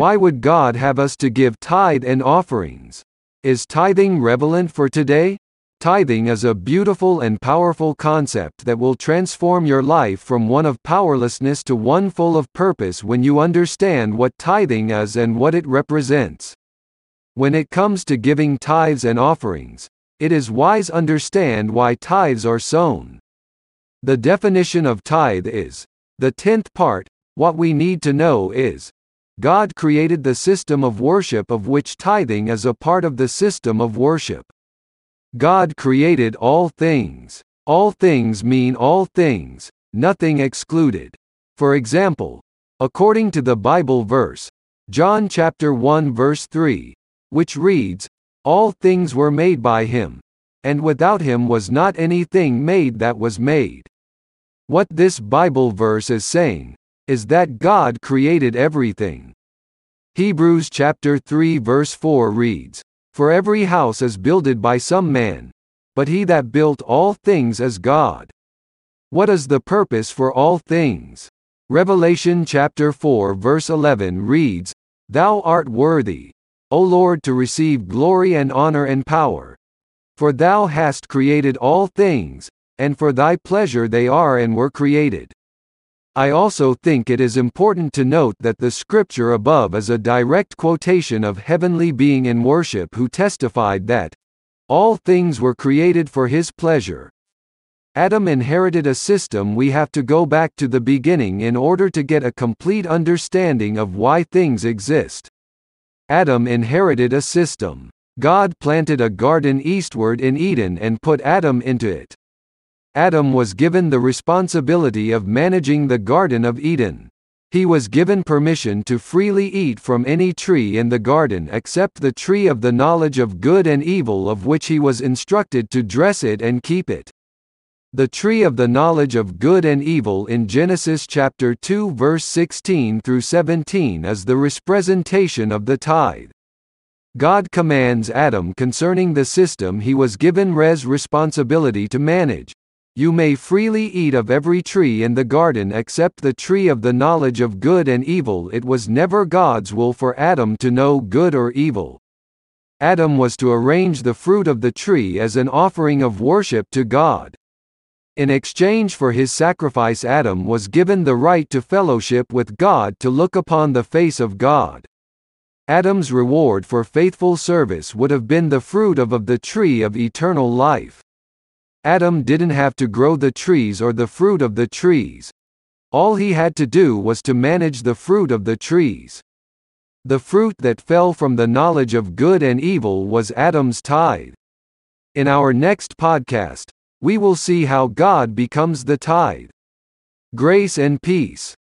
Why would God have us to give tithe and offerings? Is tithing relevant for today? Tithing is a beautiful and powerful concept that will transform your life from one of powerlessness to one full of purpose when you understand what tithing is and what it represents. When it comes to giving tithes and offerings, it is wise understand why tithes are sown. The definition of tithe is the tenth part. What we need to know is God created the system of worship of which tithing is a part of the system of worship. God created all things. All things mean all things, nothing excluded. For example, according to the Bible verse, John chapter 1 verse 3, which reads, All things were made by him, and without him was not anything made that was made. What this Bible verse is saying, is that God created everything. Hebrews chapter 3 verse 4 reads, For every house is builded by some man, but he that built all things is God. What is the purpose for all things? Revelation chapter 4 verse 11 reads, Thou art worthy, O Lord to receive glory and honor and power. For thou hast created all things, and for thy pleasure they are and were created. I also think it is important to note that the scripture above is a direct quotation of heavenly being in worship who testified that all things were created for his pleasure. Adam inherited a system we have to go back to the beginning in order to get a complete understanding of why things exist. Adam inherited a system. God planted a garden eastward in Eden and put Adam into it. Adam was given the responsibility of managing the Garden of Eden. He was given permission to freely eat from any tree in the garden except the tree of the knowledge of good and evil of which he was instructed to dress it and keep it. The tree of the knowledge of good and evil in Genesis chapter 2 verse 16 through 17 is the representation of the tithe. God commands Adam concerning the system he was given res responsibility to manage, you may freely eat of every tree in the garden except the tree of the knowledge of good and evil. It was never God's will for Adam to know good or evil. Adam was to arrange the fruit of the tree as an offering of worship to God. In exchange for his sacrifice, Adam was given the right to fellowship with God to look upon the face of God. Adam's reward for faithful service would have been the fruit of, of the tree of eternal life. Adam didn't have to grow the trees or the fruit of the trees. All he had to do was to manage the fruit of the trees. The fruit that fell from the knowledge of good and evil was Adam's tithe. In our next podcast, we will see how God becomes the tithe. Grace and peace.